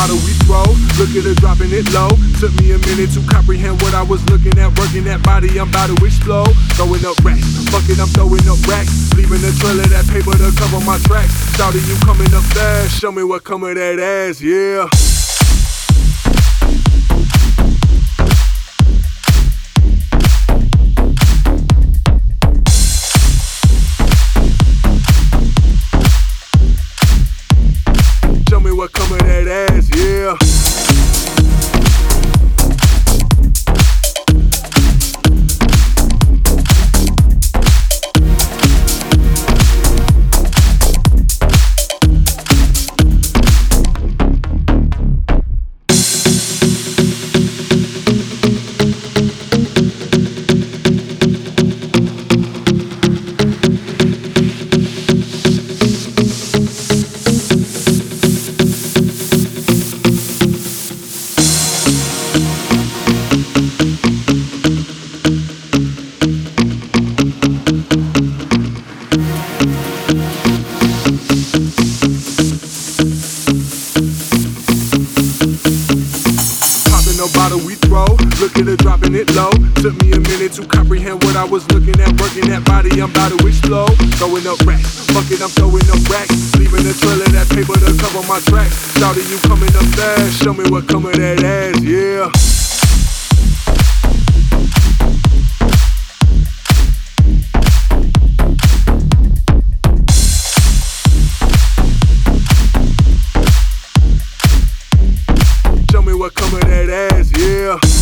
bottle we throw. Look at her dropping it low. Took me a minute to comprehend what I was looking at. Working that body, I'm about to explode. Throwing up racks, fuck it, I'm throwing up racks. Leaving a trail of that paper to cover my tracks. Shouting you coming up fast. Show me what come of that ass, yeah. Show me what come minute to comprehend what I was looking at. Working that body, I'm about to explode. Throwing up racks, fuck it, I'm throwing up racks. Leaving the trail of that paper to cover my tracks. Shouting, you coming up fast, show me what come of that ass, yeah. what come of that ass, yeah.